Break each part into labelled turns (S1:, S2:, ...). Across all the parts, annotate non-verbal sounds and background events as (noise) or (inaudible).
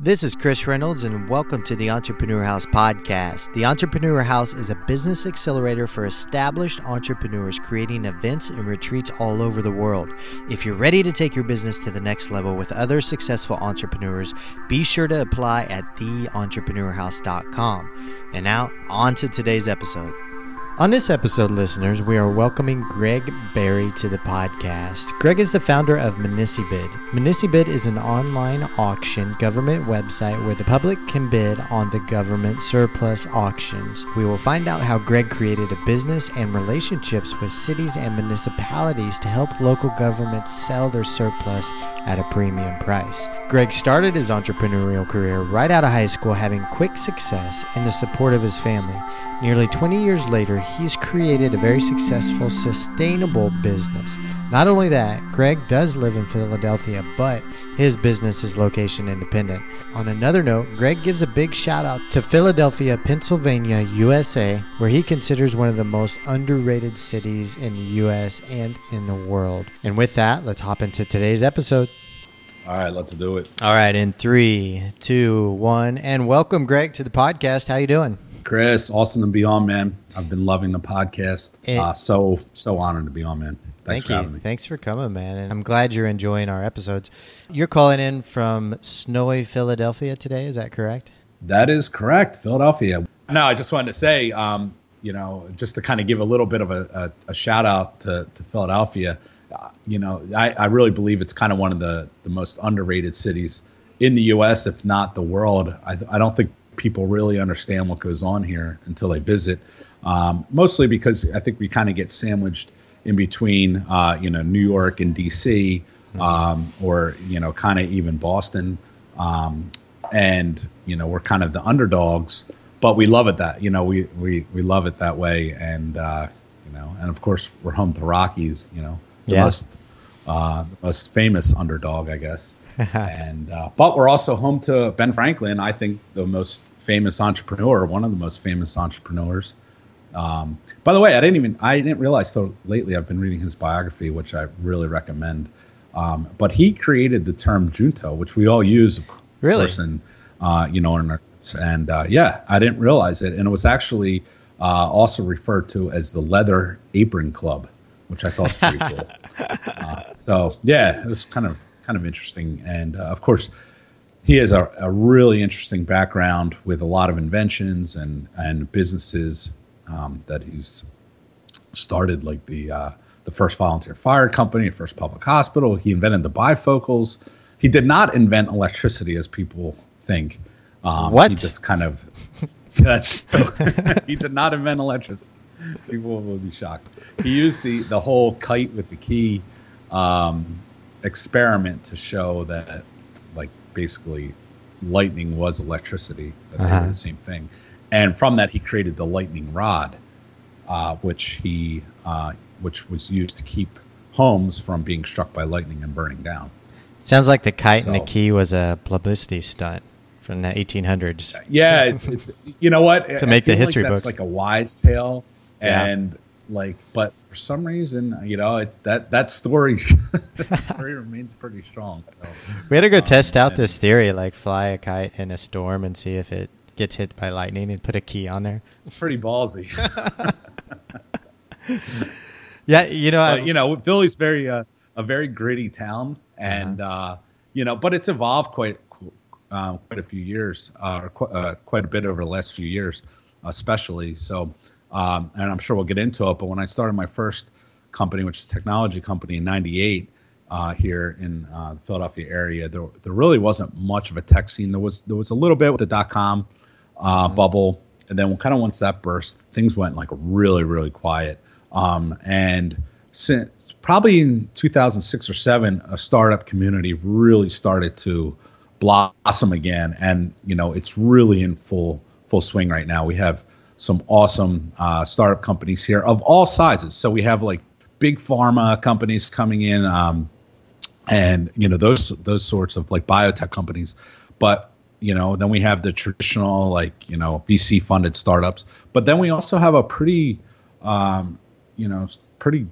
S1: This is Chris Reynolds, and welcome to the Entrepreneur House podcast. The Entrepreneur House is a business accelerator for established entrepreneurs creating events and retreats all over the world. If you're ready to take your business to the next level with other successful entrepreneurs, be sure to apply at theentrepreneurhouse.com. And now, on to today's episode. On this episode, listeners, we are welcoming Greg Berry to the podcast. Greg is the founder of Municibid. Municibid is an online auction government website where the public can bid on the government surplus auctions. We will find out how Greg created a business and relationships with cities and municipalities to help local governments sell their surplus at a premium price. Greg started his entrepreneurial career right out of high school, having quick success and the support of his family. Nearly 20 years later, he's created a very successful, sustainable business. Not only that, Greg does live in Philadelphia, but his business is location independent. On another note, Greg gives a big shout out to Philadelphia, Pennsylvania, USA, where he considers one of the most underrated cities in the US and in the world. And with that, let's hop into today's episode.
S2: All right, let's do it.
S1: All right, in three, two, one, and welcome, Greg, to the podcast. How you doing?
S2: Chris, awesome to be on, man. I've been loving the podcast. Uh, so so honored to be on, man. Thanks
S1: Thank you. Thanks for coming, man. And I'm glad you're enjoying our episodes. You're calling in from snowy Philadelphia today. Is that correct?
S2: That is correct, Philadelphia. No, I just wanted to say, um, you know, just to kind of give a little bit of a, a, a shout out to, to Philadelphia. You know, I, I really believe it's kind of one of the, the most underrated cities in the U.S., if not the world. I, I don't think people really understand what goes on here until they visit. Um, mostly because I think we kind of get sandwiched in between, uh, you know, New York and D.C. Mm-hmm. Um, or you know, kind of even Boston, um, and you know, we're kind of the underdogs, but we love it that you know we we we love it that way, and uh, you know, and of course we're home to Rockies, you know, the yeah. most uh, the most famous underdog, I guess. (laughs) and uh, but we're also home to Ben Franklin. I think the most famous entrepreneur, one of the most famous entrepreneurs. Um, by the way, I didn't even I didn't realize so lately. I've been reading his biography, which I really recommend. Um, but he created the term junto, which we all use,
S1: really?
S2: and uh, you know, our, and uh, yeah, I didn't realize it, and it was actually uh, also referred to as the Leather Apron Club, which I thought was pretty cool. (laughs) Uh, so yeah, it was kind of kind of interesting. And uh, of course, he has a, a, really interesting background with a lot of inventions and and businesses um, that he's started, like the uh, the first volunteer fire company, first public hospital. He invented the bifocals. He did not invent electricity, as people think.
S1: Um, what?
S2: He just kind of (laughs) that's (laughs) he did not invent electricity. (laughs) People will be shocked. He used the the whole kite with the key um, experiment to show that like basically lightning was electricity that uh-huh. they were the same thing. And from that he created the lightning rod uh, which he uh, which was used to keep homes from being struck by lightning and burning down.
S1: Sounds like the kite so, and the key was a publicity stunt from the 1800s
S2: yeah it's, it's you know what?
S1: To make the history
S2: like
S1: books.
S2: like a wise tale and yeah like but for some reason you know it's that that story (laughs) that story remains pretty strong so,
S1: we had to go um, test out this theory like fly a kite in a storm and see if it gets hit by lightning and put a key on there.
S2: It's pretty ballsy. (laughs)
S1: Yeah you know
S2: but, you know philly's very uh, a very gritty town and uh-huh. uh, you know but it's evolved quite uh, quite a few years uh, qu- uh, quite a bit over the last few years especially so um, and I'm sure we'll get into it. But when I started my first company, which is a technology company in '98 uh, here in uh, the Philadelphia area, there, there really wasn't much of a tech scene. There was there was a little bit with the dot com uh, mm-hmm. bubble, and then kind of once that burst, things went like really really quiet. Um, and since probably in 2006 or seven, a startup community really started to blossom again, and you know it's really in full full swing right now. We have some awesome uh, startup companies here of all sizes. So we have like big pharma companies coming in, um, and you know those those sorts of like biotech companies. But you know then we have the traditional like you know VC funded startups. But then we also have a pretty um, you know pretty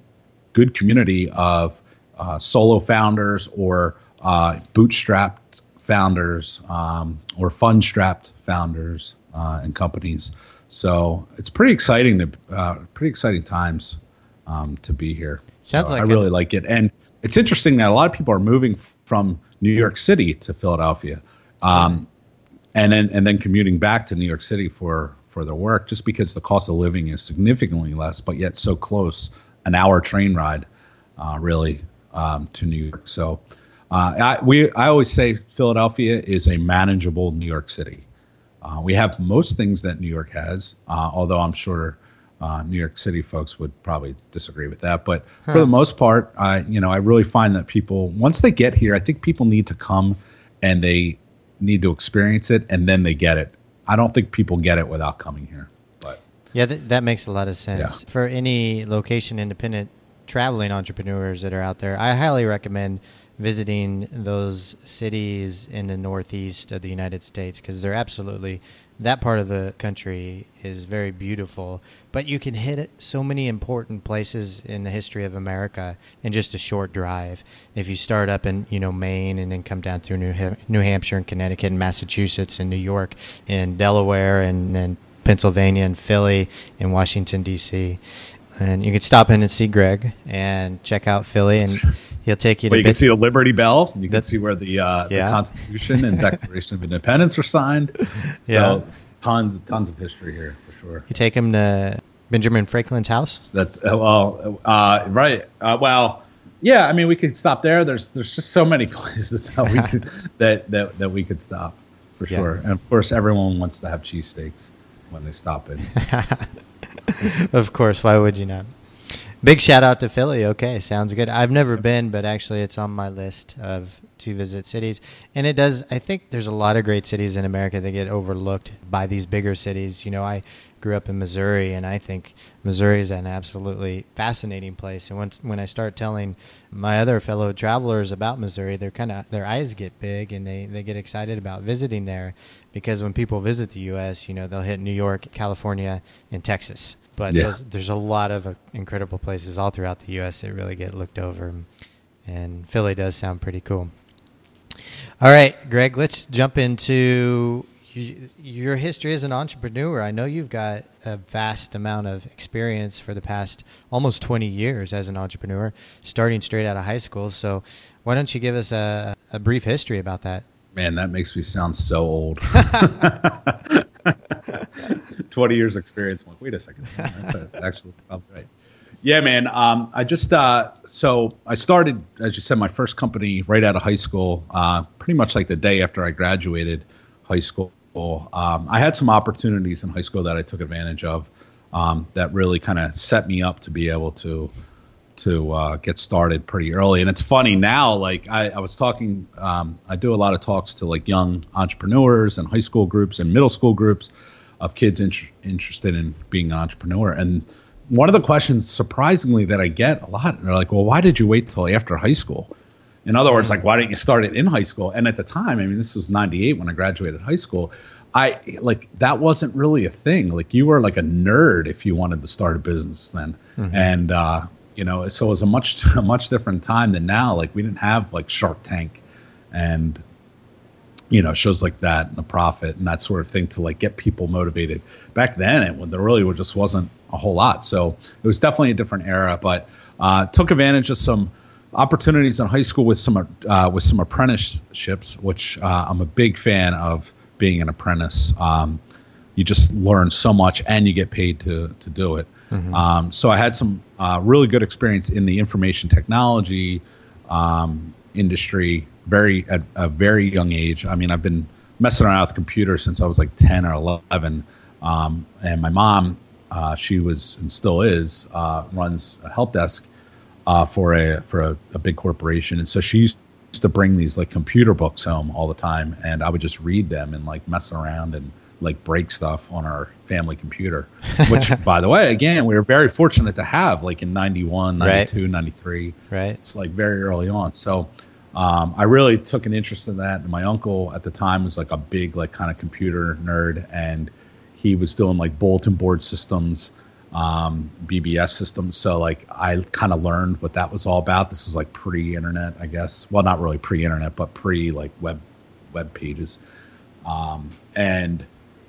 S2: good community of uh, solo founders or uh, bootstrapped founders um, or fund strapped founders uh, and companies. So it's pretty exciting to uh, pretty exciting times um, to be here.
S1: Sounds
S2: so
S1: like
S2: I really like it, and it's interesting that a lot of people are moving from New York City to Philadelphia, um, and then and then commuting back to New York City for for their work, just because the cost of living is significantly less, but yet so close, an hour train ride, uh, really um, to New York. So. Uh, I, we, I always say Philadelphia is a manageable New York City. Uh, we have most things that New York has, uh, although I'm sure uh, New York City folks would probably disagree with that. But huh. for the most part, I you know I really find that people once they get here, I think people need to come and they need to experience it, and then they get it. I don't think people get it without coming here. But
S1: yeah, th- that makes a lot of sense yeah. for any location independent traveling entrepreneurs that are out there. I highly recommend visiting those cities in the northeast of the United States because they're absolutely that part of the country is very beautiful. But you can hit so many important places in the history of America in just a short drive. If you start up in you know Maine and then come down through New New Hampshire and Connecticut and Massachusetts and New York and Delaware and then Pennsylvania and Philly and Washington D.C. And you can stop in and see Greg and check out Philly and (laughs) He'll take you.
S2: Well, you can see the Liberty Bell. You can see where the, uh, yeah. the Constitution and (laughs) Declaration of Independence were signed. So yeah. tons, tons of history here for sure.
S1: You take him to Benjamin Franklin's house.
S2: That's uh, well, uh, right. Uh, well, yeah. I mean, we could stop there. There's there's just so many (laughs) places that we could (laughs) that, that that we could stop for yeah. sure. And of course, everyone wants to have cheesesteaks when they stop in.
S1: of course, why would you not? Big shout out to Philly. Okay, sounds good. I've never been, but actually, it's on my list of to visit cities. And it does. I think there's a lot of great cities in America that get overlooked by these bigger cities. You know, I grew up in Missouri, and I think Missouri is an absolutely fascinating place. And once when I start telling my other fellow travelers about Missouri, they're kind of their eyes get big and they they get excited about visiting there because when people visit the U.S., you know, they'll hit New York, California, and Texas but yeah. there's a lot of uh, incredible places all throughout the U.S. that really get looked over, and Philly does sound pretty cool. All right, Greg, let's jump into your history as an entrepreneur. I know you've got a vast amount of experience for the past almost 20 years as an entrepreneur, starting straight out of high school. So, why don't you give us a, a brief history about that?
S2: Man, that makes me sound so old. (laughs) (laughs) (laughs) 20 years experience. I'm like, wait a second. That's actually probably right. Yeah, man. Um, I just uh, so I started, as you said, my first company right out of high school. Uh, pretty much like the day after I graduated high school. Um, I had some opportunities in high school that I took advantage of. Um, that really kind of set me up to be able to to uh, get started pretty early. And it's funny now, like I, I was talking, um, I do a lot of talks to like young entrepreneurs and high school groups and middle school groups of kids in, interested in being an entrepreneur. And one of the questions, surprisingly, that I get a lot, they're like, well, why did you wait till after high school? In other words, like, why didn't you start it in high school? And at the time, I mean, this was 98 when I graduated high school. I like that wasn't really a thing. Like you were like a nerd if you wanted to start a business then. Mm-hmm. And uh, you know so it was a much (laughs) a much different time than now. Like we didn't have like shark tank and you know shows like that and the profit and that sort of thing to like get people motivated. Back then it when there really just wasn't a whole lot. So it was definitely a different era but uh, took advantage of some opportunities in high school with some uh, with some apprenticeships which uh, i'm a big fan of being an apprentice. Um, you just learn so much and you get paid to to do it Mm-hmm. Um, so I had some uh, really good experience in the information technology um, industry very at a very young age. I mean, I've been messing around with computers since I was like 10 or 11. Um, and my mom, uh, she was and still is, uh, runs a help desk uh, for a for a, a, big corporation, and so she used to bring these like computer books home all the time, and I would just read them and like mess around and like break stuff on our family computer which (laughs) by the way again we were very fortunate to have like in 91 92 right. 93
S1: right.
S2: It's like very early on. So um, i really took an interest in that. And my uncle at the time was like a big like kind of computer nerd and he was doing like bulletin board systems um, bbs systems. So like i kind of learned what that was all about. This was like pre-internet i guess. Well not really pre-internet but pre like web web pages. Um, and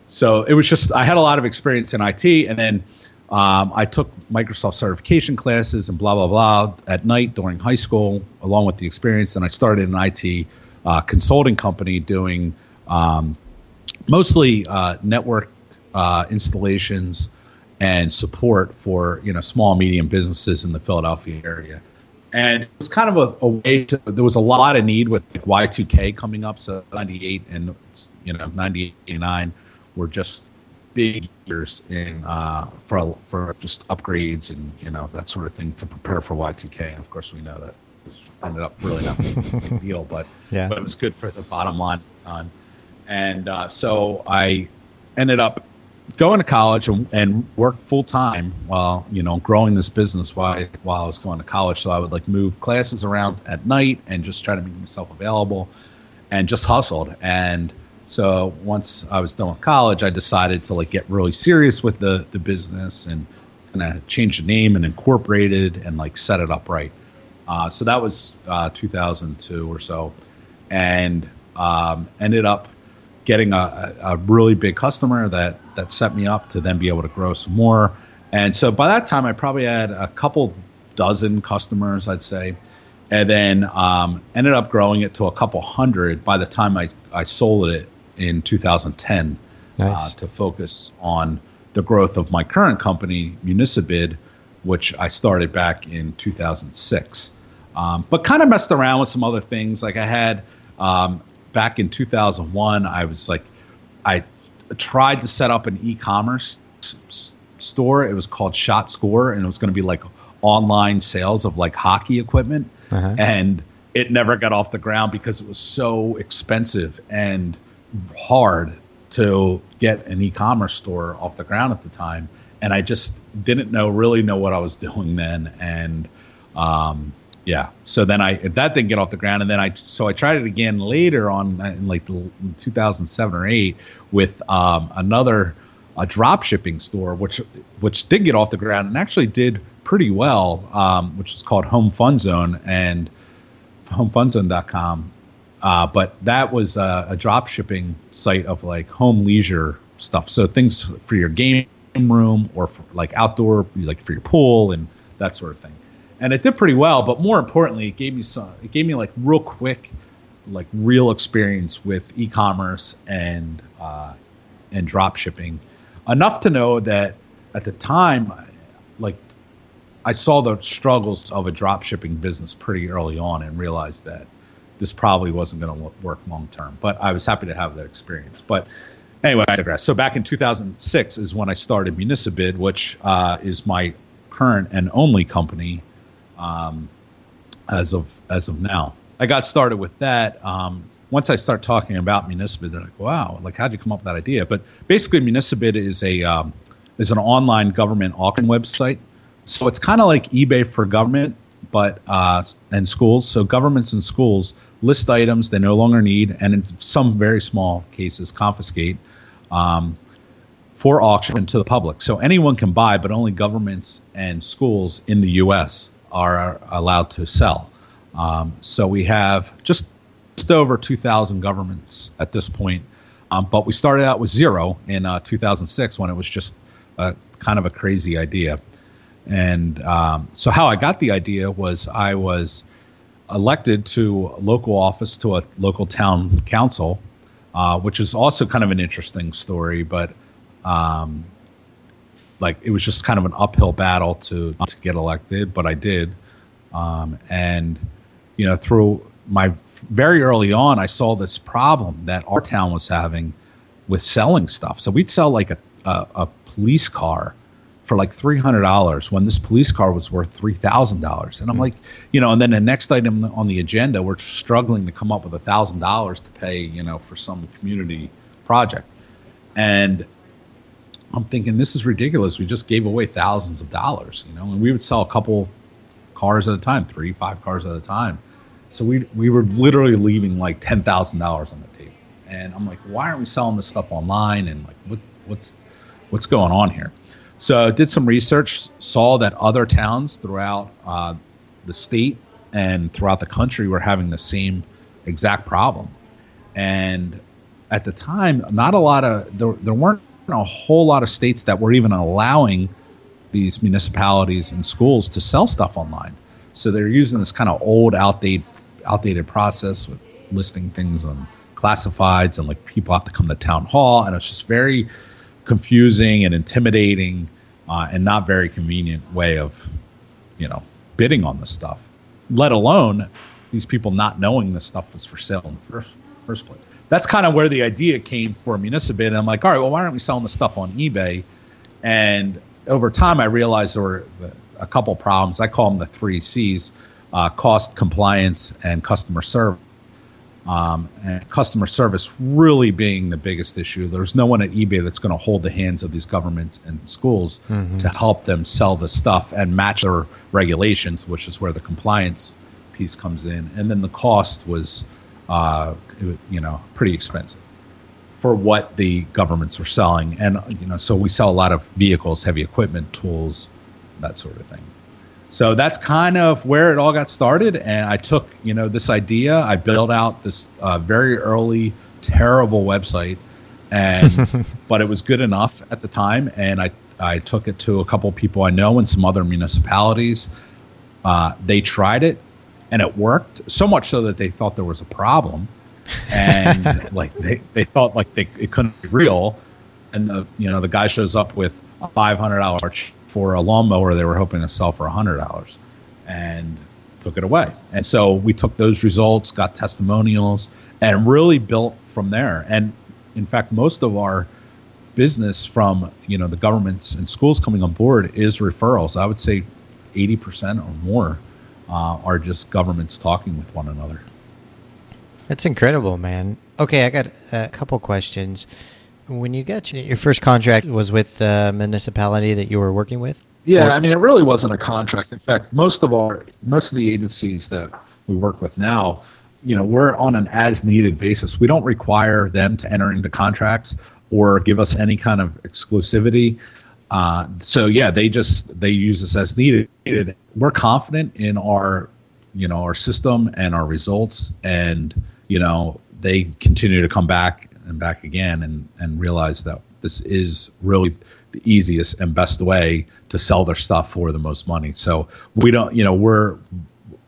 S2: so it was just I had a lot of experience in IT, and then um, I took Microsoft certification classes and blah blah blah at night during high school, along with the experience. And I started an IT uh, consulting company doing um, mostly uh, network uh, installations and support for you know small medium businesses in the Philadelphia area. And it was kind of a, a way to. There was a lot of need with like Y2K coming up, so 98 and you know 98, 89 were just big years in uh, for for just upgrades and you know that sort of thing to prepare for Y2K. And of course, we know that ended up really not being a big deal, but (laughs) yeah. but it was good for the bottom line. On and uh, so I ended up going to college and, and worked full time while you know growing this business while I, while I was going to college. So I would like move classes around at night and just try to make myself available, and just hustled. And so once I was done with college, I decided to like get really serious with the the business and kind of change the name and incorporate it and like set it up right. Uh, so that was uh, 2002 or so, and um, ended up getting a, a, really big customer that that set me up to then be able to grow some more. And so by that time, I probably had a couple dozen customers, I'd say, and then um, ended up growing it to a couple hundred by the time I, I sold it in 2010 uh, nice. uh, to focus on the growth of my current company, Municibid, which I started back in 2006. Um, but kind of messed around with some other things. Like I had um, back in 2001, I was like, I tried to set up an e-commerce s- store. It was called Shot Score, and it was going to be like online sales of like hockey equipment, uh-huh. and it never got off the ground because it was so expensive and hard to get an e-commerce store off the ground at the time and i just didn't know really know what i was (laughs) doing then and um, yeah. So then I that didn't get off the ground, and then I so I tried it again later on in like the, 2007 or eight with um, another a drop shipping store, which which did get off the ground and actually did pretty well, um, which is called Home Fun Zone and HomeFunZone.com. Uh, but that was a, a drop shipping site of like home leisure stuff, so things for your game room or for like outdoor, like for your pool and that sort of thing and it did pretty well. But more importantly, it gave me some. It gave me like real quick, like real experience with e-commerce and uh, and drop shipping, enough to know that at the time, like I saw the struggles of a drop shipping business pretty early on and realized that this probably wasn't going to work long term. But I was happy to have that experience. But anyway, I digress. So back in 2006 is when I started Municibid, which uh, is my current and only company um, as of as of now. I got started with that. Um, once I start talking about Municibid, they're like, "Wow, like how'd you come up with that idea?" But basically, Municibid is a um, is an online government auction website. So it's kind of like eBay for government, but uh, and schools. So governments and schools list items they no longer need, and in some very small cases, confiscate um, for auction to the public. So anyone can buy, but only governments and schools in the U.S are allowed to sell. Um, so we have just, just over 2,000 governments at this point. Um, but we started out with zero in uh, 2006 when it was just kind of a crazy idea. And um, so, how I got the idea was I was elected to local office to a local town council, uh, which is also kind of an interesting story. But um, like it was just kind of an uphill battle to to get elected, but I did. Um, and you know, through my very early on, I saw this problem that our town was having with selling stuff. So we'd sell like a a, a police car for like three hundred dollars when this police car was worth three thousand dollars. And I'm mm-hmm. like, you know, and then the next item on the agenda, we're struggling to come up with a thousand dollars to pay, you know, for some community project. And I'm thinking this is ridiculous. We just gave away thousands of dollars, you know, and we would sell a couple cars at a time, three, five cars at a time. So we we were literally leaving like ten thousand dollars on the table. And I'm like, why aren't we selling this stuff online? And like, what what's what's going on here? So did some research, saw that other towns throughout uh, the state and throughout the country were having the same exact problem. and at the time, not a lot of there, there weren't a whole lot of states that were even allowing these municipalities and schools to sell stuff online. So they're using this kind of old, outdated, outdated process with listing things on classifieds and like people have to come to town hall, and it's just very confusing and intimidating, uh, and not very convenient way of, you know, bidding on this stuff. Let alone these people not knowing this stuff was for sale in the first first place. That's kind of where the idea came for Municibid. And I'm like, all right, well, why aren't we selling the stuff on eBay? And over time, I realized there were a couple problems. I call them the three C's: uh, cost, compliance, and customer service. Um, and customer service really being the biggest issue. There's no one at eBay that's going to hold the hands of these governments and schools mm-hmm. to help them sell the stuff and match their regulations, which is where the compliance piece comes in. And then the cost was, uh, you know, pretty expensive for what the governments are selling. And you know, so we sell a lot of vehicles, heavy equipment, tools, that sort of thing. So that's kind of where it all got started. And I took, you know, this idea, I built out this uh, very early, terrible website, and (laughs) but it was good enough at the time. And I I took it to a couple people I know in some other municipalities. Uh, they tried it, and it worked so much so that they thought there was a problem, and (laughs) like they, they thought like they it couldn't be real. And the you know the guy shows up with a five hundred dollar for a lawnmower they were hoping to sell for $100 and took it away. And so we took those results, got testimonials, and really built from there. And in fact, most of our business from you know the governments and schools coming on board is referrals. I would say 80% or more uh, are just governments talking with one another.
S1: That's incredible, man. Okay, I got a couple questions. When you got your first contract was with the municipality that you were working with?
S3: Yeah, or? I mean, it really wasn't a contract. In fact, most of our most of the agencies that we work with now, you know, we're on an as-needed basis. We don't require them to enter into contracts or give us any kind of exclusivity. Uh, so yeah, they just they use us as needed. We're confident in our, you know, our system and our results, and you know, they continue to come back and back again and, and realize that this is really the easiest and best way to sell their stuff for the most money. So we don't, you know, we're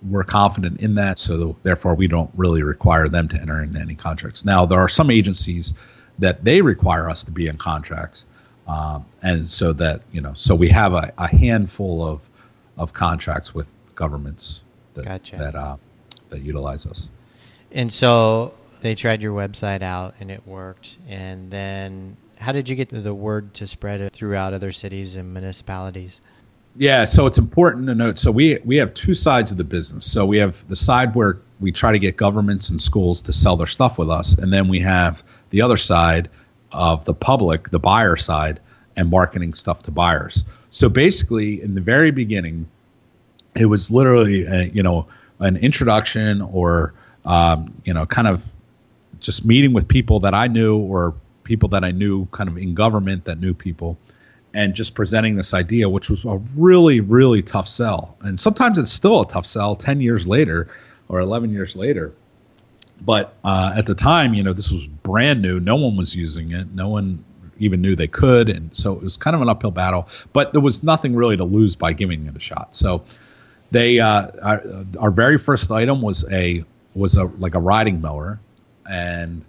S3: we're confident in that. So therefore, we don't really require them to enter into any contracts. Now there are some agencies that they require us to be in contracts, um, and so that you know, so we have a, a handful of of contracts with governments that gotcha. that uh, that utilize us.
S1: And so they tried your website out and it worked. And then how did you get the word to spread throughout other cities and municipalities?
S2: Yeah, so it's important to note. So we we have two sides of the business. So we have the side where we try to get governments and schools to sell their stuff with us, and then we have the other side of the public, the buyer side, and marketing stuff to buyers. So basically, in the very beginning, it was literally a, you know an introduction or um, you know kind of just meeting with people that I knew or people that I knew kind of in government that knew people and just presenting this idea, which was a really, really tough sell. And sometimes it's still a tough sell 10 years later or 11 years later. But uh, at the time, you know, this was brand new. No one was using it. No one even knew they could. And so it was kind of an uphill battle. But there was nothing really to lose by giving it a shot. So they, uh, our, our very first item was a was a like a riding mower and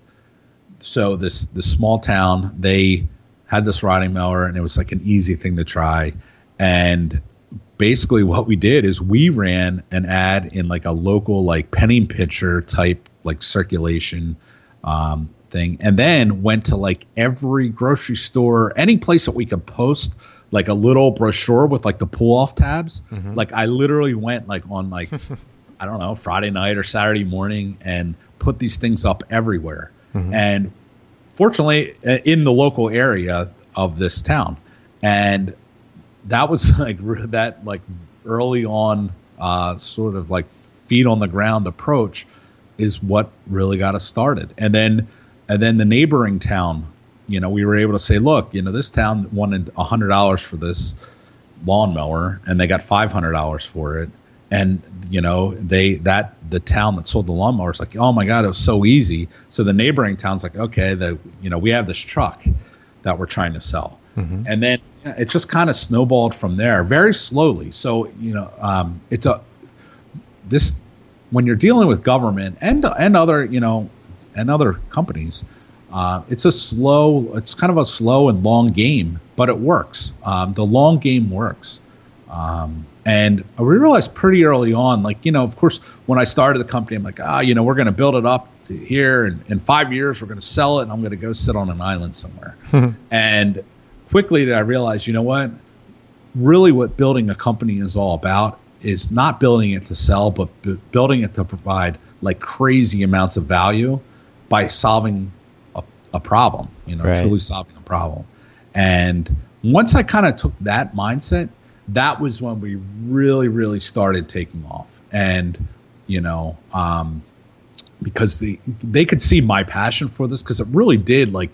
S2: so this this small town they had this riding mower and it was like an easy thing to try and basically what we did is we ran an ad in like a local like penny pincher type like circulation um, thing and then went to like every grocery store any place that we could post like a little brochure with like the pull off tabs mm-hmm. like i literally went like on like (laughs) i don't know friday night or saturday morning and put these things up everywhere. Mm-hmm. And fortunately, uh, in the local area of this town, and that was (laughs) like that like early on uh, sort of like feet on the ground approach is what really got us started. And then and then the neighboring town, you know, we were able to say, look, you know, this town wanted a hundred dollars for this lawnmower, and they got five hundred dollars for it and you know they that the town that sold the lawnmower is like, oh my god, it was so easy. So the neighboring town's like, okay, the you know we have this truck that we're trying to sell, mm-hmm. and then it just kind of snowballed from there very slowly. So you know, um, it's a this when you're dealing with government and and other you know and other companies. Uh, it's a slow, it's kind of a slow and long game, but it works. Um, the long game works. Um, and we realized pretty early on, like, you know, of course, when I started the company, I'm like, ah, you know, we're going to build it up to here. And in five years, we're going to sell it and I'm going to go sit on an island somewhere. (laughs) and quickly did I realize, you know what? Really, what building a company is all about is not building it to sell, but b- building it to provide like crazy amounts of value by solving a, a problem, you know, right. truly solving a problem. And once I kind of took that mindset, that was when we really, really started taking off. And, you know, um, because they they could see my passion for this because it really did like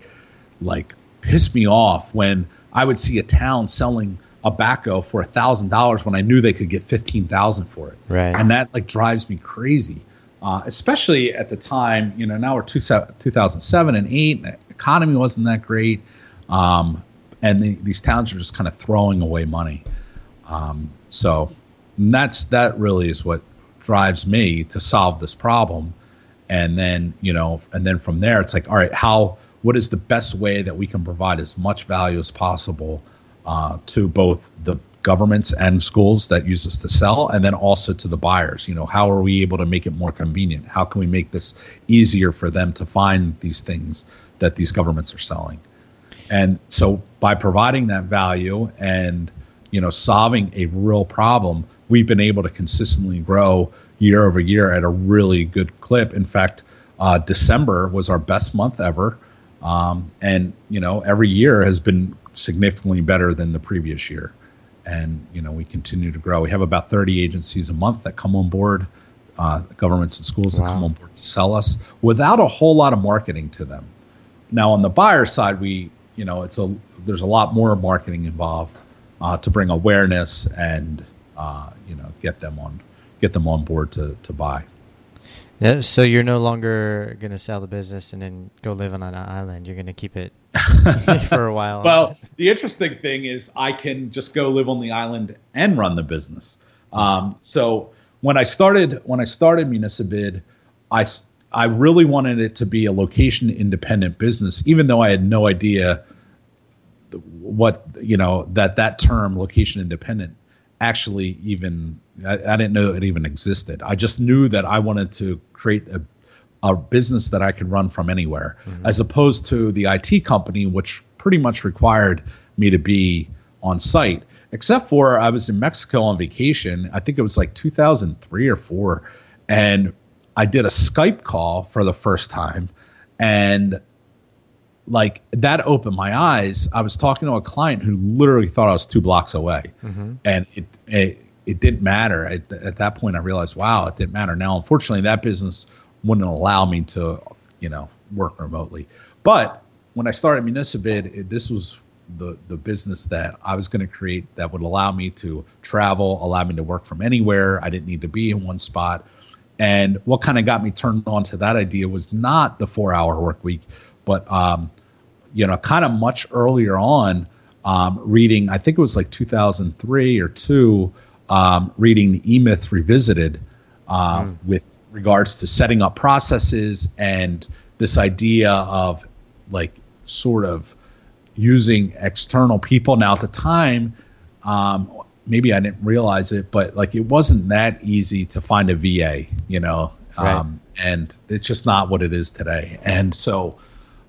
S2: like piss me off when I would see a town selling a backhoe for a thousand dollars when I knew they could get fifteen thousand for it.
S1: Right.
S2: And that like drives me crazy. Uh, especially at the time, you know, now we're two, 2007 and eight, the economy wasn't that great. Um, and the, these towns are just kind of throwing away money. Um, so that's that really is what drives me to solve this problem. And then you know, and then from there, it's like, all right, how what is the best way that we can provide as much value as possible uh, to both the governments and schools that use us to sell, and then also to the buyers. You know, how are we able to make it more convenient? How can we make this easier for them to find these things that these governments are selling? And so by providing that value and you know, solving a real problem, we've been able to consistently grow year over year at a really good clip. In fact, uh, December was our best month ever, um, and you know, every year has been significantly better than the previous year. And you know, we continue to grow. We have about 30 agencies a month that come on board, uh, governments and schools wow. that come on board to sell us without a whole lot of marketing to them. Now, on the buyer side, we you know, it's a there's a lot more marketing involved uh, to bring awareness and uh, you know get them on get them on board to to buy.
S1: Yeah, so you're no longer going to sell the business and then go live on an island. You're going to keep it (laughs) for a while.
S2: well, the interesting thing is I can just go live on the island and run the business. Um, so when I started when I started Municibid, I I really wanted it to be a location independent business, even though I had no idea what you know that that term location independent actually even I, I, didn't know it even existed. I just knew that I wanted to create a, a business that I could run from anywhere, mm-hmm. as opposed to the IT company, which pretty much required me to be on site. Except for I was in Mexico on vacation. I think it was like 2003 or four, and I did a Skype call for the first time, and like that opened my eyes. I was talking to a client who literally thought I was two blocks away, mm-hmm. and it, it, it didn't matter. At, at, that point, I realized, wow, it didn't matter. Now, unfortunately, that business wouldn't allow me to, you know, work remotely. But when I started Municibid, it, this was the the business that I was going to create that would allow me to travel, allow me to work from anywhere. I didn't need to be in one spot. And what kind of got me turned on to that idea was not the four hour work week, but um, you know, kind of much earlier on, um, reading, I think it was like 2003 or two, um, reading the E Myth Revisited uh, mm. with regards to setting up processes and this idea of like sort of using external people. Now, at the time, um, maybe I didn't realize it, but like it wasn't that easy to find a VA, you know, right. um, and it's just not what it is today. And so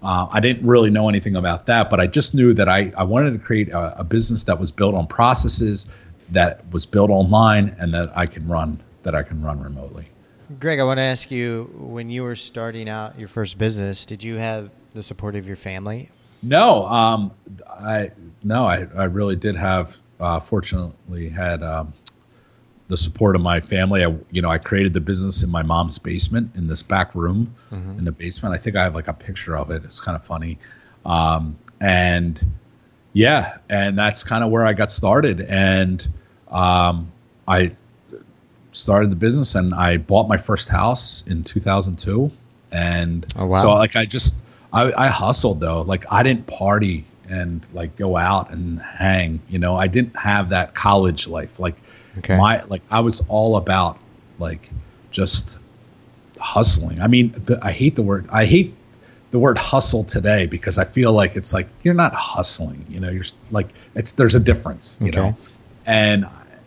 S2: uh, I didn't really know anything about that, but I just knew that I, I wanted to create a, a, business that was built on processes, that was built online, and that I can run that I can run remotely.
S1: Greg, I want to ask you: when you were starting out your first business, did you have the support of your family?
S2: No, um, I no, I, I really did have. Uh, fortunately, had um, the support of my family. I, you know, I created the business in my mom's basement in this back room mm-hmm. in the basement. I think I have like a picture of it. It's kind of funny. Um, and yeah, and that's kind of where I got started. And um, I, started the business and I bought my first house in 2002. And
S1: Oh, wow.
S2: so like I just I, I hustled though. Like I didn't party and like go out and hang. You know, I didn't have that college life. Like
S1: Okay.
S2: my like I was all about like just hustling. I mean, the, I hate the word. I hate the word hustle today because I feel like it's like you're not hustling. You know, you're like it's there's a difference. You
S1: Okay.
S2: know, and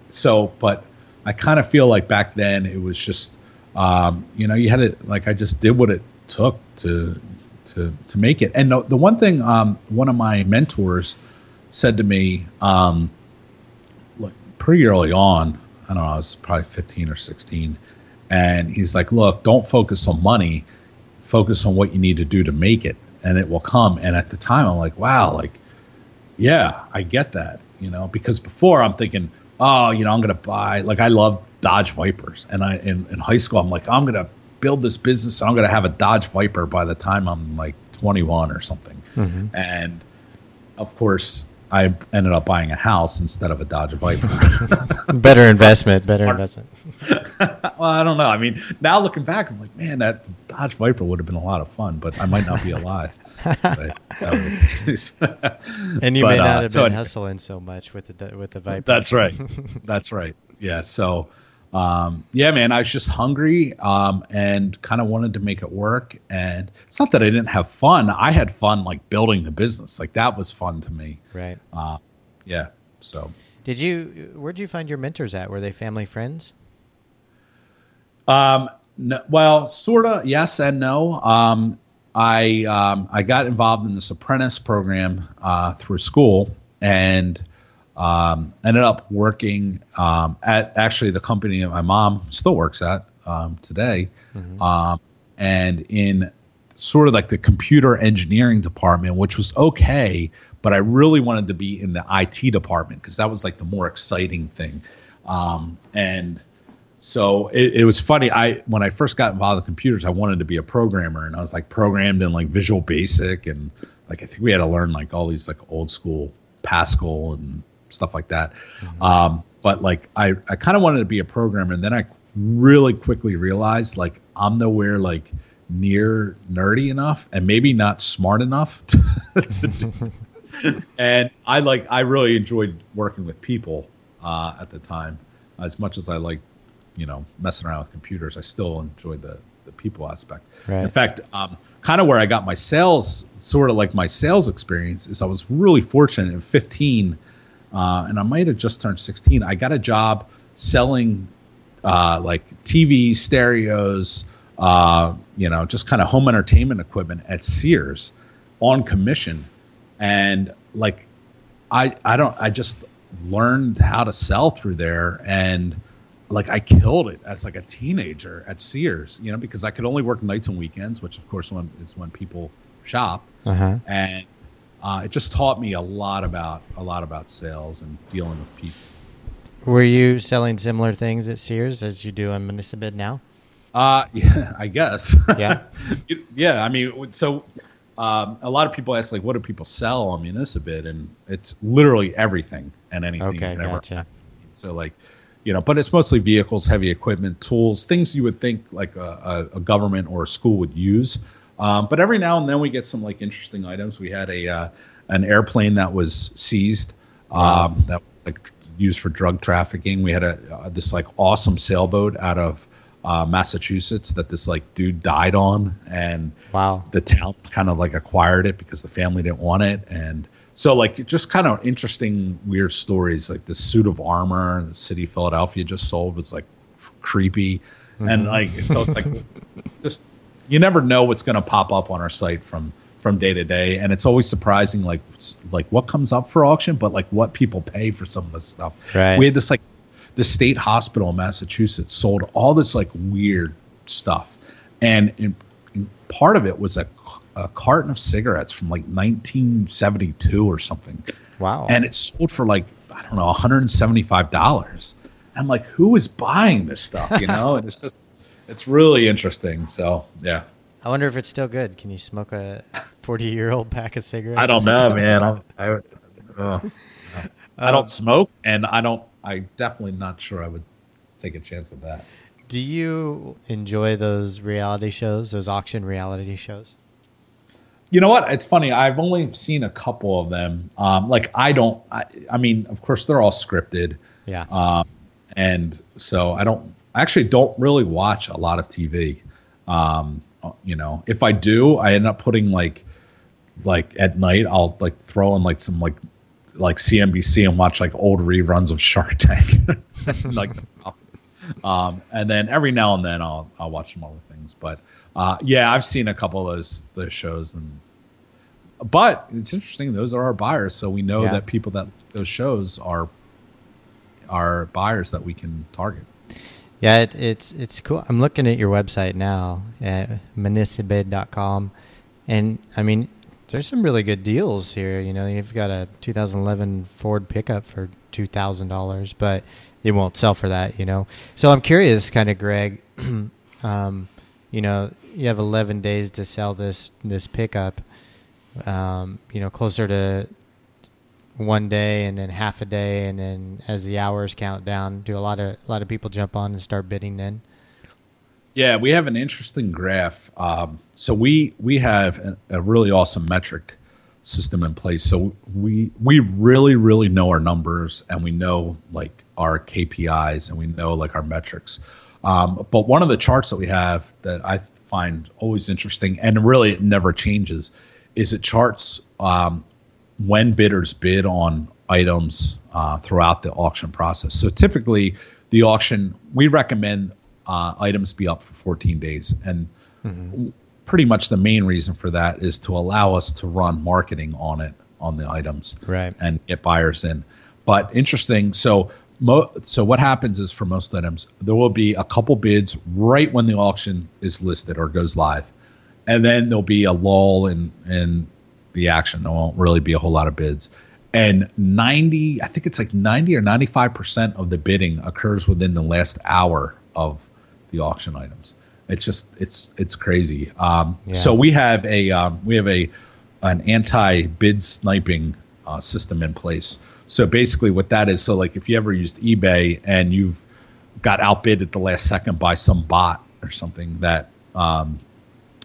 S2: so but I kind of feel like back then it was just um, you know you had to like I just did what it took to to to make it. And the, the one thing um, one of my mentors said to me. Um, pretty early on. I don't know. I was probably 15 or 16, and he's like, "Look, don't focus on money. Focus on what you need to do to make it, and it will come." And at the time, I'm like, "Wow, like, yeah, I get that." You know, because before I'm thinking, "Oh, you know, I'm gonna buy." Like, I love Dodge Vipers, and I in, in high school, I'm like, "I'm gonna build this business. And I'm gonna have a Dodge Viper by the time I'm like 21 or something."
S1: Mhm.
S2: And of course, I ended up buying a house instead of a Dodge Viper. (laughs)
S1: Better investment. Better investment. (laughs)
S2: well, I don't know. I mean, now looking back, I'm like, man, that Dodge Viper would have been a lot of fun, but I might not be alive. (laughs) But
S1: And you
S2: But,
S1: may not
S2: uh,
S1: have
S2: so
S1: been
S2: it-
S1: hustling so much with the with the Viper.
S2: That's right. That's right. Yeah. So, um, yeah, man, I was just hungry um, and kind of wanted to make it work. And it's not that I didn't have fun. I had fun like building the business. Like that was fun to me.
S1: right.
S2: Uh, yeah. So.
S1: Did you? Where'd you find your mentors at? Were they family friends?
S2: Um, no, well, sort of yes and no. Um, I um, I got involved in this apprentice program uh, through school and um, ended up working um, at actually the company that my mom still works at um, today, um, and in sort of like the computer engineering department, which was okay, but I really wanted to be in the IT department because that was like the more exciting thing. Um, and so it, it was funny. I when I first got involved with computers, I wanted to be a programmer, and I was like programmed in like Visual Basic, and like I think we had to learn like all these like old school Pascal and stuff like that. Um, but like I I kind of wanted to be a programmer, and then I really quickly realized like I'm nowhere like near nerdy enough, and maybe not smart enough (laughs) to, to do (laughs) and I like I really enjoyed working with people uh, at the time. As much as I like, you know, messing around with computers, I still enjoyed the the people aspect.
S1: Right.
S2: In fact, um, kind of where I got my sales, sort of like my sales experience, is I was really fortunate in 15, uh, and I might have just turned 16. I got a job selling uh, like TV, stereos, uh, you know, just kind of home entertainment equipment at Sears on commission. And like, I, I don't, I just learned how to sell through there. And like, I killed it as like a teenager at Sears, you know, because I could only work nights and weekends, which of course when, is when people shop.
S1: Uh huh.
S2: And uh, it just taught me a lot about, a lot about sales and dealing with people.
S1: Were you selling similar things at Sears as you do on Municibid now?
S2: Uh, (laughs) yeah, I guess.
S1: Yeah. (laughs)
S2: yeah. I mean, so um, a lot of people ask, like, what do people sell on Municibid? And it's literally everything and anything.
S1: Okay,
S2: ever
S1: gotcha.
S2: imagine. So, like, you know, but it's mostly vehicles, heavy equipment, tools, things you would think like a, a, a government or a school would use. Um, but every now and then we get some like interesting items. We had a uh, an airplane that was seized um, that was like used for drug trafficking. We had a uh, this like awesome sailboat out of uh, Massachusetts that this like dude died on, and
S1: Wow.
S2: the town kind of like acquired it because the family didn't want it and so like just kind of interesting weird stories like the suit of armor the city of philadelphia just sold was like creepy and like so it's like (laughs) just you never know what's going to pop up on our site from from day to day. And it's always surprising like like what comes up for auction but like what people pay for some of this stuff.
S1: Right.
S2: we had this like the state hospital in massachusetts sold all this like weird stuff. And in, in part of it was a, a carton of cigarettes from like 1972 or something.
S1: Wow.
S2: and it sold for like i don't know 175 dollars. I'm like who is buying this stuff you know? And it's just it's really interesting so yeah
S1: I wonder if it's still good. Can you smoke a 40 year old pack of cigarettes?
S2: i don't know man I'm, I, uh, I
S1: Um,
S2: don't smoke and i don't i definitely not sure i would take a chance with that.
S1: Do you enjoy those reality shows, those auction reality shows?
S2: You know what? It's funny. I've only seen a couple of them. Um, like I don't. I, I, mean, of course, they're all scripted.
S1: Yeah.
S2: Um, and so I don't. I actually don't really watch a lot of TV. Um, you know, if I do, I end up putting like, like at night, I'll like throw in like some like, like CNBC and watch like old reruns of Shark Tank. (laughs) like (laughs) um, and then every now and then I'll I'll watch some other things. But uh, yeah, I've seen a couple of those those shows, and but it's interesting. Those are our buyers, so we know yeah. that people that those shows are are buyers that we can target.
S1: Yeah, it, it's it's cool. I'm looking at your website now at municibid.com, and I mean, there's some really good deals here. You know, you've got a 2011 Ford pickup for two thousand dollars, but it won't sell for that, you know. So I'm curious, kind of, Greg. (clears throat) um, you know, you have 11 days to sell this this pickup. Um, you know, closer to one day and then half a day, and then as the hours count down, do a lot of a lot of people jump on and start bidding then?
S2: Yeah, we have an interesting graph. Um, so we we have a, a really awesome metric system in place. So we we really really know our numbers and we know like our KPIs and we know like our metrics. Um, but one of the charts that we have that I find always interesting and really it never changes is it charts um, when bidders bid on items uh, throughout the auction process. So typically, the auction we recommend uh, items be up for 14 days, and mm-hmm. pretty much the main reason for that is to allow us to run marketing on it on the items
S1: right.
S2: and get buyers in. But interesting so mo- so what happens is for most items there will be a couple bids right when the auction is listed or goes live. And then there'll be a lull in in the action there won't really be a whole lot of bids and 90 i think it's like 90 or 95% of the bidding occurs within the last hour of the auction items it's just it's it's crazy. Um, yeah. So we have a um, we have a an anti bid sniping uh, system in place. So basically, what that is, so like if you ever used eBay and you've got outbid at the last second by some bot or something that um,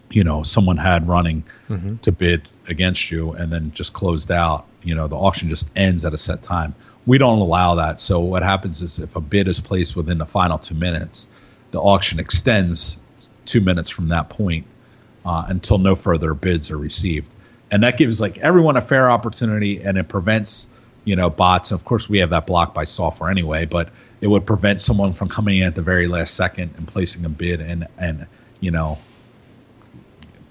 S2: you know someone had running mm-hmm. to bid against you and then just closed out you know the auction just ends at a set time we don't allow that so what happens is if a bid is placed within the final two minutes the auction extends two minutes from that point uh, until no further bids are received. And that gives like everyone a fair opportunity and it prevents, you know, bots. Of course, we have that blocked by software anyway, but it would prevent someone from coming in at the very last second and placing a bid and, and, you know,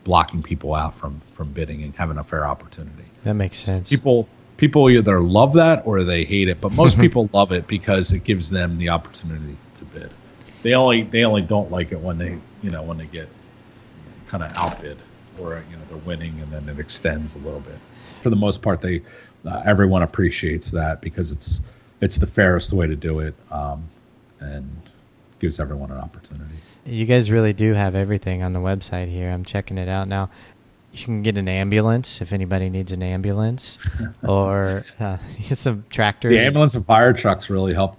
S2: blocking people out from, from bidding and having a fair opportunity.
S1: That makes sense.
S2: People, people either love that or they hate it, but most (laughs) people love it because it gives them the opportunity to bid. They only they only don't like it when they you know when they get kind of outbid or you know they're winning and then it extends a little bit. For the most part, they uh, everyone appreciates that because it's it's the fairest way to do it um, and gives everyone an opportunity.
S1: You guys really do have everything on the website here. I'm checking it out now. You can get an ambulance if anybody needs an ambulance, (laughs) or uh, (laughs) some tractors.
S2: The ambulance and fire trucks really help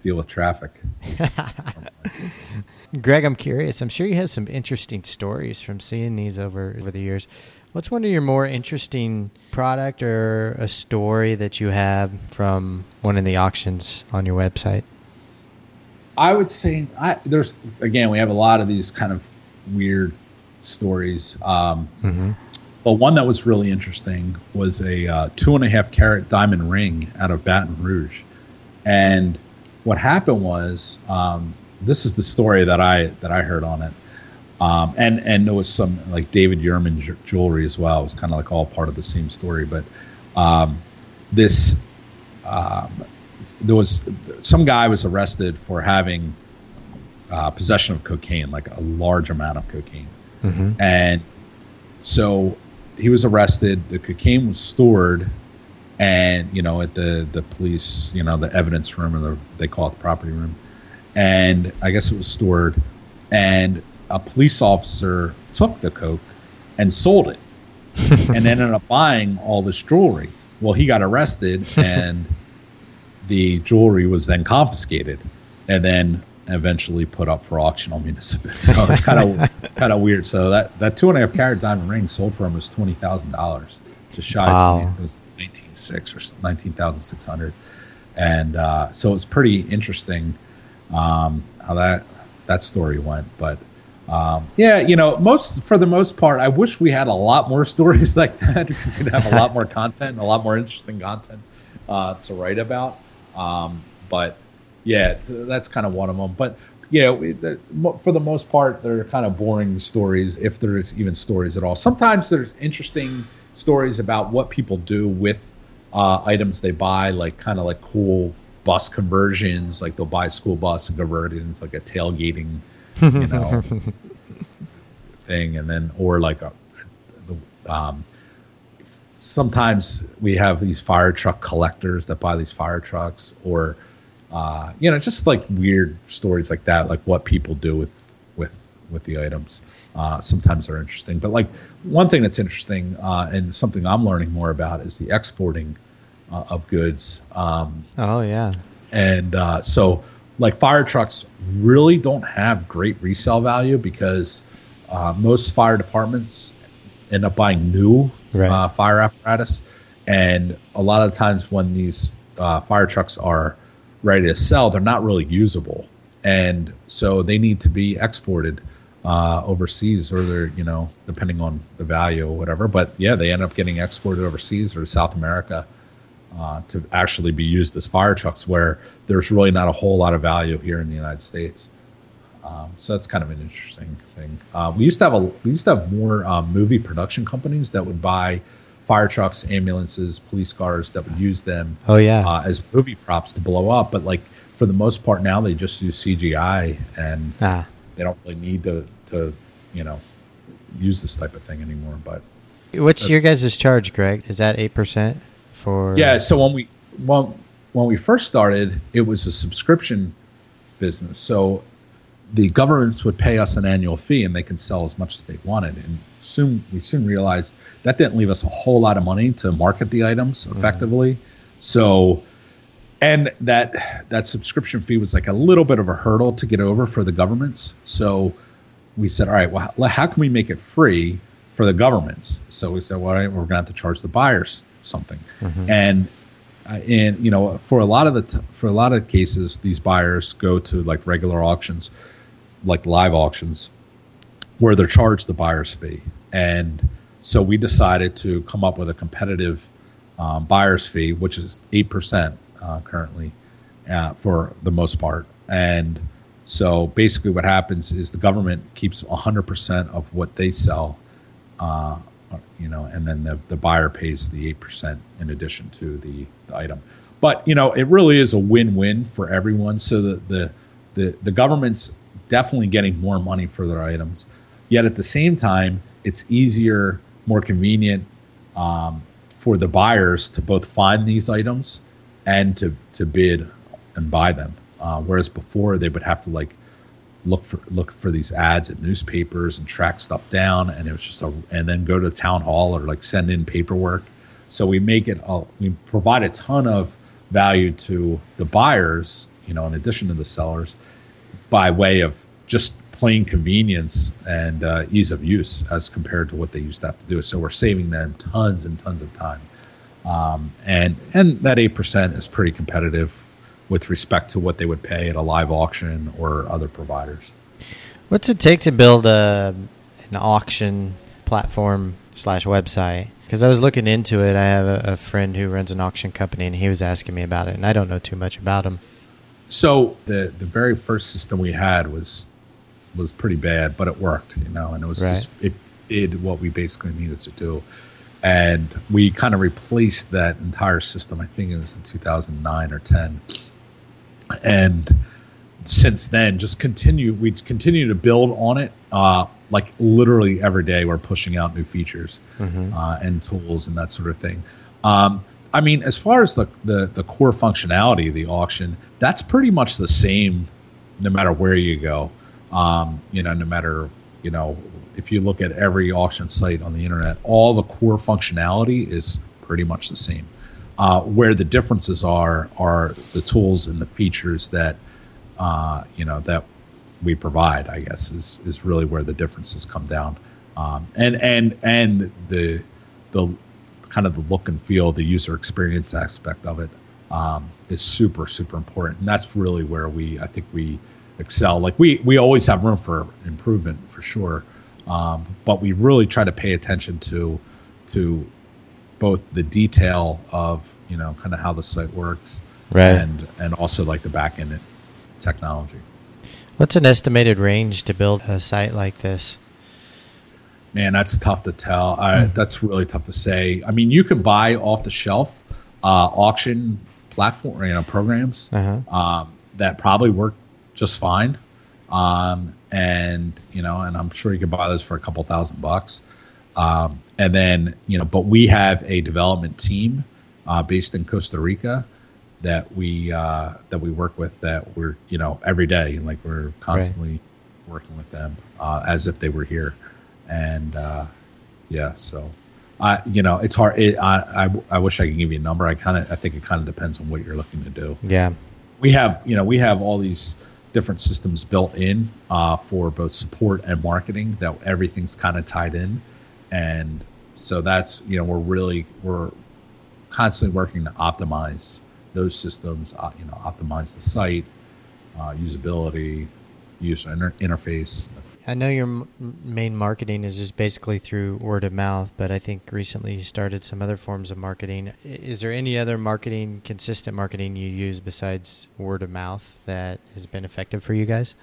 S2: deal with traffic. (laughs)
S1: Greg, I'm curious. I'm sure you have some interesting stories from seeing these over over the years. What's one of your more interesting product or a story that you have from one of the auctions on your website?
S2: I would say I, there's again we have a lot of these kind of weird stories. Um, mm-hmm. But one that was really interesting was a uh, two and a half carat diamond ring out of Baton Rouge, and what happened was um, this is the story that I that I heard on it, um, and and there was some like David Yurman j- jewelry as well. It was kind of like all part of the same story, but um, this um, there was some guy was arrested for having uh, possession of cocaine, like a large amount of cocaine, mm-hmm. and so he was arrested. The cocaine was stored and you know at the the police you know the evidence room or the, they call it the property room and i guess it was stored and a police officer took the coke and sold it (laughs) and ended up buying all this jewelry well he got arrested and the jewelry was then confiscated and then eventually put up for auction on Municibid. (laughs) So it's kind of (laughs) kind of weird. So that that two and a half carat diamond ring sold for almost twenty thousand dollars, just shy. Wow. Of, it was nineteen six or nineteen thousand six hundred, and uh, so it's pretty interesting um, how that that story went. But um, yeah, you know, most for the most part, I wish we had a lot more (laughs) stories like that because we'd have a lot more content, a lot more interesting content uh, to write about. Um, but yeah, that's kind of one of them. But yeah, for the most part, they're kind of boring stories, if there's even stories at all. Sometimes there's interesting stories about what people do with uh, items they buy, like kind of like cool bus conversions. Like they'll buy a school bus and convert it into like a tailgating, you know, (laughs) thing, and then or like a, um, sometimes we have these fire truck collectors that buy these fire trucks, or uh, you know, just like weird stories like that, like what people do with with with the items. Uh, sometimes they're interesting, but like one thing that's interesting uh, and something I'm learning more about is the exporting uh, of goods. Um,
S1: oh yeah,
S2: and uh, so like fire trucks really don't have great resale value because uh, most fire departments end up buying new right. fire apparatus, and a lot of times when these fire trucks are ready to sell, they're not really usable, and so they need to be exported uh, overseas, or they're you know depending on the value or whatever. But yeah, they end up getting exported overseas or to South America uh, to actually be used as fire trucks, where there's really not a whole lot of value here in the United States. Um, so that's kind of an interesting thing. Uh, we used to have a we used to have more um, movie production companies that would buy fire trucks, ambulances, police cars that would use them.
S1: Oh yeah,
S2: uh, as movie props to blow up. But like for the most part now, they just use CGI and ah. they don't really need to to you know use this type of thing anymore. But
S1: what's your guys' charge, Greg? Is that eight percent for?
S2: Yeah. So when we when when we first started, it was a subscription business. So the governments would pay us an annual fee and they can sell as much as they wanted. And soon we soon realized that didn't leave us a whole lot of money to market the items mm-hmm. effectively. Mm-hmm. So and that that subscription fee was like a little bit of a hurdle to get over for the governments. So we said, all right, well, how can we make it free for the governments? So we said, well, right, we're going to have to charge the buyers something. Mm-hmm. And uh, and you know, for a lot of the t- for a lot of cases, these buyers go to like regular auctions like live auctions where they're charged the buyer's fee. And so we decided to come up with a competitive um, buyer's fee, which is 8% uh, currently uh, for the most part. And so basically, what happens is the government keeps 100% of what they sell, uh, you know, and then the, the buyer pays the 8% in addition to the, the item. But, you know, it really is a win win for everyone. So that the, the, the government's definitely getting more money for their items. Yet at the same time, it's easier, more convenient um, for the buyers to both find these items and to, to bid and buy them. Uh, whereas before they would have to like look for look for these ads at newspapers and track stuff down, and it was just a and then go to town hall or like send in paperwork. So we make it a, we provide a ton of value to the buyers, you know, in addition to the sellers, by way of just plain convenience and uh, ease of use as compared to what they used to have to do. So we're saving them tons and tons of time. Um, and and that eight percent is pretty competitive with respect to what they would pay at a live auction or other providers.
S1: What's it take to build a an auction platform slash website? Because I was looking into it. I have a, a friend who runs an auction company, and he was asking me about it, and I don't know too much about them.
S2: So the the very first system we had was was pretty bad, but it worked, you know, and it was right. just it did what we basically needed to do. And we kind of replaced that entire system. I think it was in 2009 or 10. And since then, just continue. We continue to build on it. Uh, like literally every day, we're pushing out new features mm-hmm. uh, and tools and that sort of thing. Um, I mean, as far as the, the the core functionality of the auction, that's pretty much the same, no matter where you go. Um, you know, no matter you know if you look at every auction site on the internet, all the core functionality is pretty much the same. Uh, where the differences are are the tools and the features that uh, you know, that we provide. I guess is is really where the differences come down, um, and and and the the kind of the look and feel, the user experience aspect of it um, is super super important, and that's really where we I think we excel. Like we we always have room for improvement for sure, um, but we really try to pay attention to to both the detail of you know kind of how the site works,
S1: right.
S2: and and also like the back end technology.
S1: What's an estimated range to build a site like this?
S2: Man, that's tough to tell. Uh, that's really tough to say. I mean, you can buy off the shelf uh, auction platform, you know, programs
S1: Uh-huh.
S2: um, that probably work just fine. Um, and you know, and I'm sure you can buy those for a couple thousand bucks. Um, and then you know, but we have a development team uh, based in Costa Rica that we uh, that we work with. That we're you know every day, like we're constantly working with them uh, as if they were here. And uh, yeah, so I you know it's hard. It, I, I I wish I could give you a number. I kind of I think it kind of depends on what you're looking to do
S1: Yeah.
S2: we have you know we have all these different systems built in uh, for both support and marketing that everything's kind of tied in and so that's you know we're really we're constantly working to optimize those systems uh, you know optimize the site uh, usability user inter- interface
S1: I know your m- main marketing is just basically through word of mouth, but I think recently you started some other forms of marketing. Is there any other marketing, consistent marketing you use besides word of mouth that has been effective for you guys?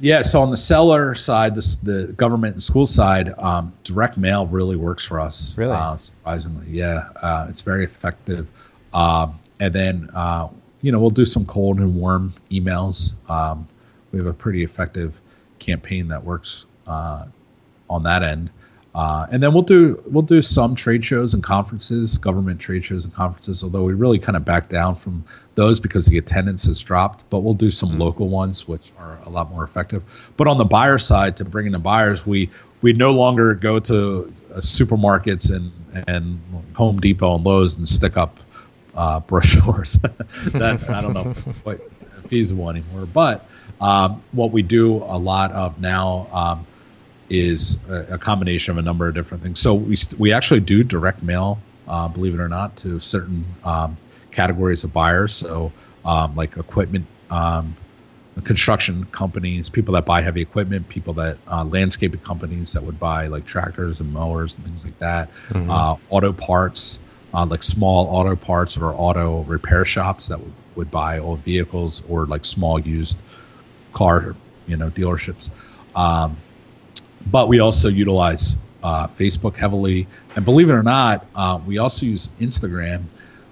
S2: Yeah, so on the seller side, this, the government and school side, um, direct mail really works for us.
S1: Really?
S2: Uh, surprisingly, yeah, uh, it's very effective. Um, and then, uh, you know, we'll do some cold and warm emails. Um, we have a pretty effective campaign that works uh, on that end. Uh, and then we'll do we'll do some trade shows and conferences, government trade shows and conferences. Although we really kind of back down from those because the attendance has dropped. But we'll do some local ones, which are a lot more effective. But on the buyer side, to bring in the buyers, we we no longer go to uh, supermarkets and and Home Depot and Lowe's and stick up uh, (laughs) brochures. (laughs) that I don't know if it's quite feasible anymore. But um, what we do a lot of now. Um, is a, a combination of a number of different things. So we st- we actually do direct mail, uh, believe it or not, to certain um, categories of buyers. So um, like equipment, um, construction companies, people that buy heavy equipment, people that uh, landscaping companies that would buy like tractors and mowers and things like that. Uh, auto parts, uh, like small auto parts or auto repair shops that would, would buy old vehicles or like small used car, you know, dealerships. Um, but we also utilize uh, Facebook heavily, and believe it or not, uh, we also use Instagram,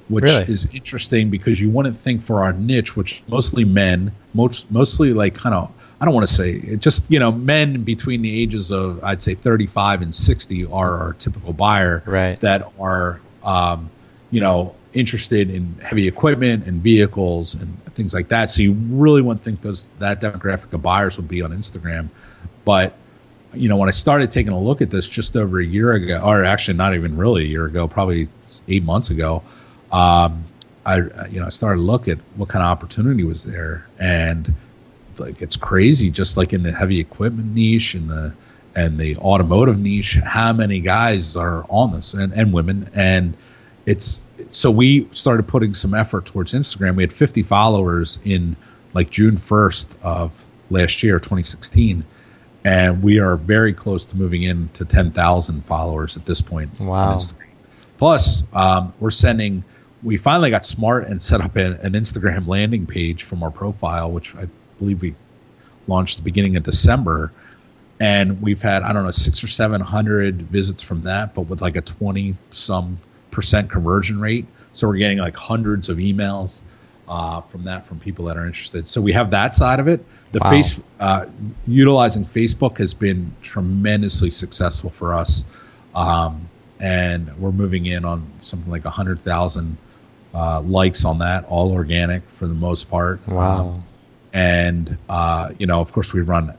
S2: which
S1: Really?
S2: is interesting because you wouldn't think for our niche, which mostly men, most mostly like kind of I don't want to say it just you know men between the ages of I'd say 35 and 60 are our typical buyer
S1: Right.
S2: that are um, you know interested in heavy equipment and vehicles and things like that. So you really wouldn't think those that demographic of buyers would be on Instagram, but you know when I started taking a look at this just over a year ago, or actually not even really a year ago, probably eight months ago, um, I you know I started to look at what kind of opportunity was there, and like it's crazy, just like in the heavy equipment niche and the and the automotive niche, how many guys are on this and, and women. And it's so we started putting some effort towards Instagram. We had 50 followers in like June 1st of last year, 2016, and we are very close to moving in into 10,000 followers at this point.
S1: Wow.
S2: Plus, um, we're sending. We finally got smart and set up an, an Instagram landing page from our profile, which I believe we launched the beginning of December and we've had I don't know six or seven hundred visits from that, but with like a twenty some percent conversion rate. So we're getting like hundreds of emails uh, from that from people that are interested. So we have that side of it. The
S1: Wow.
S2: face uh, utilizing Facebook has been tremendously successful for us, um, and we're moving in on something like a hundred thousand uh, likes on that, all organic for the most part.
S1: Wow.
S2: Um, and uh, you know, of course, we run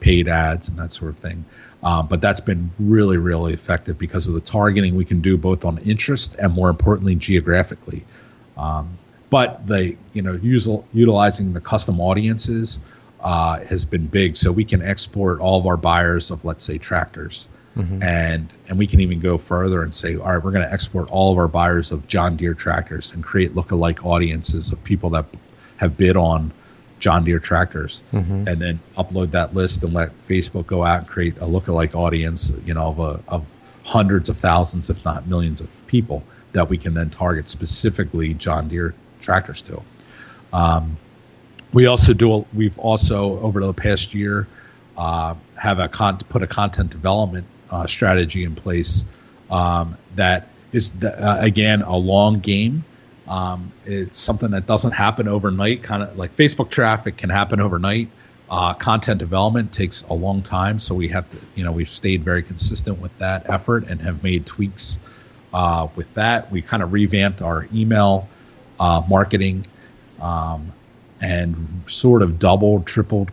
S2: paid ads and that sort of thing. Um, but that's been really, really effective because of the targeting we can do both on interest and more importantly geographically. Um, but the you know utilizing the custom audiences uh, has been big. So we can export all of our buyers of let's say tractors. Mm-hmm. And and we can even go further and say, all right, we're going to export all of our buyers of John Deere tractors and create lookalike audiences of people that have bid on John Deere tractors, mm-hmm. and then upload that list and let Facebook go out and create a lookalike audience, you know, of a, of hundreds of thousands, if not millions of people that we can then target specifically John Deere tractors to. Um, we also do. We've also over the past year uh, have a con- put a content development uh, strategy in place um, that is the, uh, again a long game. Um, it's something that doesn't happen overnight. Kind of like Facebook traffic can happen overnight. Uh, content development takes a long time, so we have to, you know, we've stayed very consistent with that effort and have made tweaks uh, with that. We kind of revamped our email uh, marketing um, and sort of doubled, tripled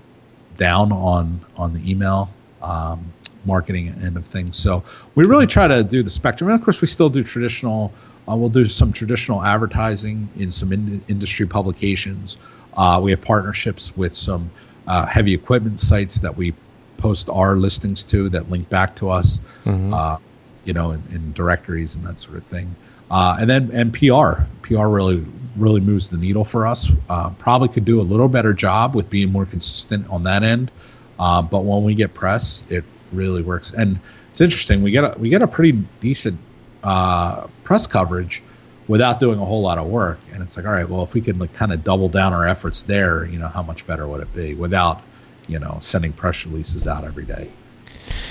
S2: down on on the email um, marketing end of things. So we really try to do the spectrum. And of course, we still do traditional. Uh, we'll do some traditional advertising in some in- industry publications. Uh, we have partnerships with some uh, heavy equipment sites that we post our listings to that link back to us. Mm-hmm. Uh, you know, in, in, directories and that sort of thing. Uh, and then and PR, PR really really moves the needle for us. Uh, probably could do a little better job with being more consistent on that end. but when we get press, it really works. And it's interesting. We get a, we get a pretty decent uh, press coverage without doing a whole lot of work. And it's like, all right, well, if we can like kind of double down our efforts there, you know, how much better would it be without, you know, sending press releases out every day.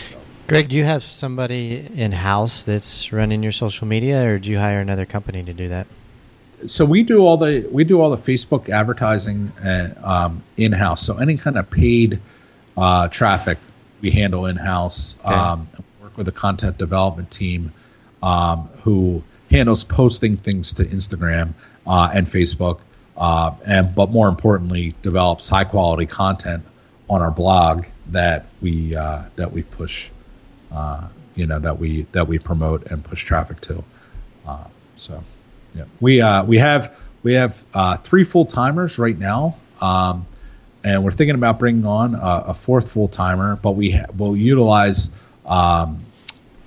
S1: So. Greg, do you have somebody in house that's running your social media, or do you hire another company to do that?
S2: So we do all the we do all the Facebook advertising uh, um, in house. So any kind of paid uh, traffic we handle in house. Okay. Um, work with a content development team um, who handles posting things to Instagram uh, and Facebook, uh, and but more importantly, develops high quality content on our blog that we uh, that we push, uh, you know, that we that we promote and push traffic to. Uh, so, yeah, we uh, we have we have three full timers right now. Um, and we're thinking about bringing on a, a fourth full timer, but we ha- will utilize um,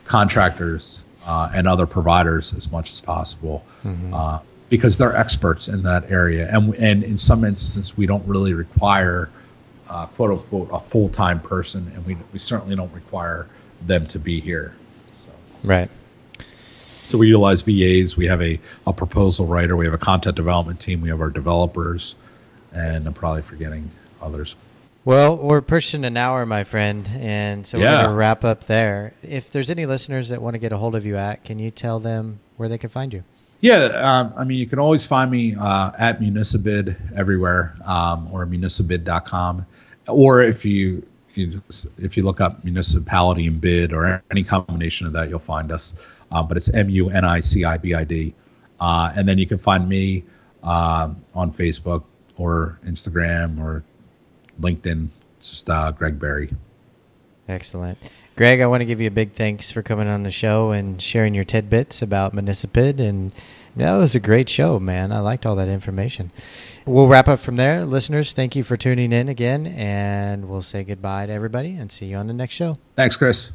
S2: contractors uh, and other providers as much as possible mm-hmm. uh, because they're experts in that area, and and in some instances we don't really require uh, quote unquote a full time person, and we we certainly don't require them to be here. So.
S1: Right.
S2: So we utilize VAs. We have a, a proposal writer. We have a content development team. We have our developers, and I'm probably forgetting others.
S1: Well, we're pushing an hour, my friend, and so yeah. we're going to wrap up there. If there's any listeners that want to get a hold of you at, can you tell them where they can find you?
S2: Yeah, um, I mean, you can always find me uh, at Municibid everywhere, um, or municibid.com, or if you, you if you look up municipality and bid or any combination of that, you'll find us. Uh, but it's M U N I C I B I D, uh, and then you can find me uh, on Facebook or Instagram or LinkedIn. It's just uh, Greg Berry.
S1: Excellent. Greg, I want to give you a big thanks for coming on the show and sharing your tidbits about Municibid. And that was a great show, man. I liked all that information. We'll wrap up from there. Listeners, thank you for tuning in again. And we'll say goodbye to everybody and see you on the next show.
S2: Thanks, Chris.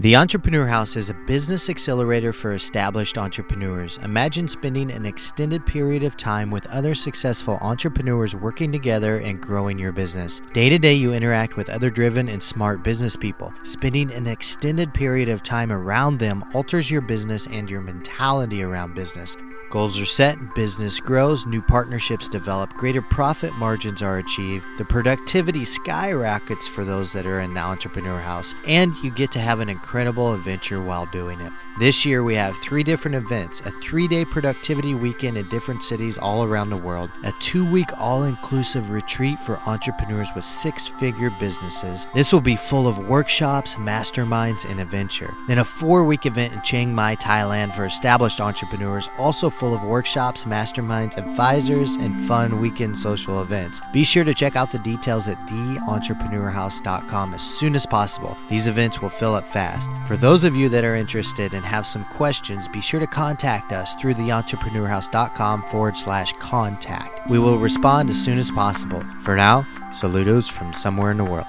S1: The Entrepreneur House is a business accelerator for established entrepreneurs. Imagine spending an extended period of time with other successful entrepreneurs working together and growing your business. Day to day, you interact with other driven and smart business people. Spending an extended period of time around them alters your business and your mentality around business. Goals are set, business grows, new partnerships develop, greater profit margins are achieved, the productivity skyrockets for those that are in the entrepreneur house, and you get to have an incredible adventure while doing it. This year, we have three different events a three day productivity weekend in different cities all around the world, a two week all inclusive retreat for entrepreneurs with six figure businesses. This will be full of workshops, masterminds, and adventure. Then, a four week event in Chiang Mai, Thailand for established entrepreneurs, also full of workshops, masterminds, advisors, and fun weekend social events. Be sure to check out the details at theentrepreneurhouse.com as soon as possible. These events will fill up fast. For those of you that are interested in have some questions, be sure to contact us through theentrepreneurhouse.com forward slash contact. We will respond as soon as possible. For now, saludos from somewhere in the world.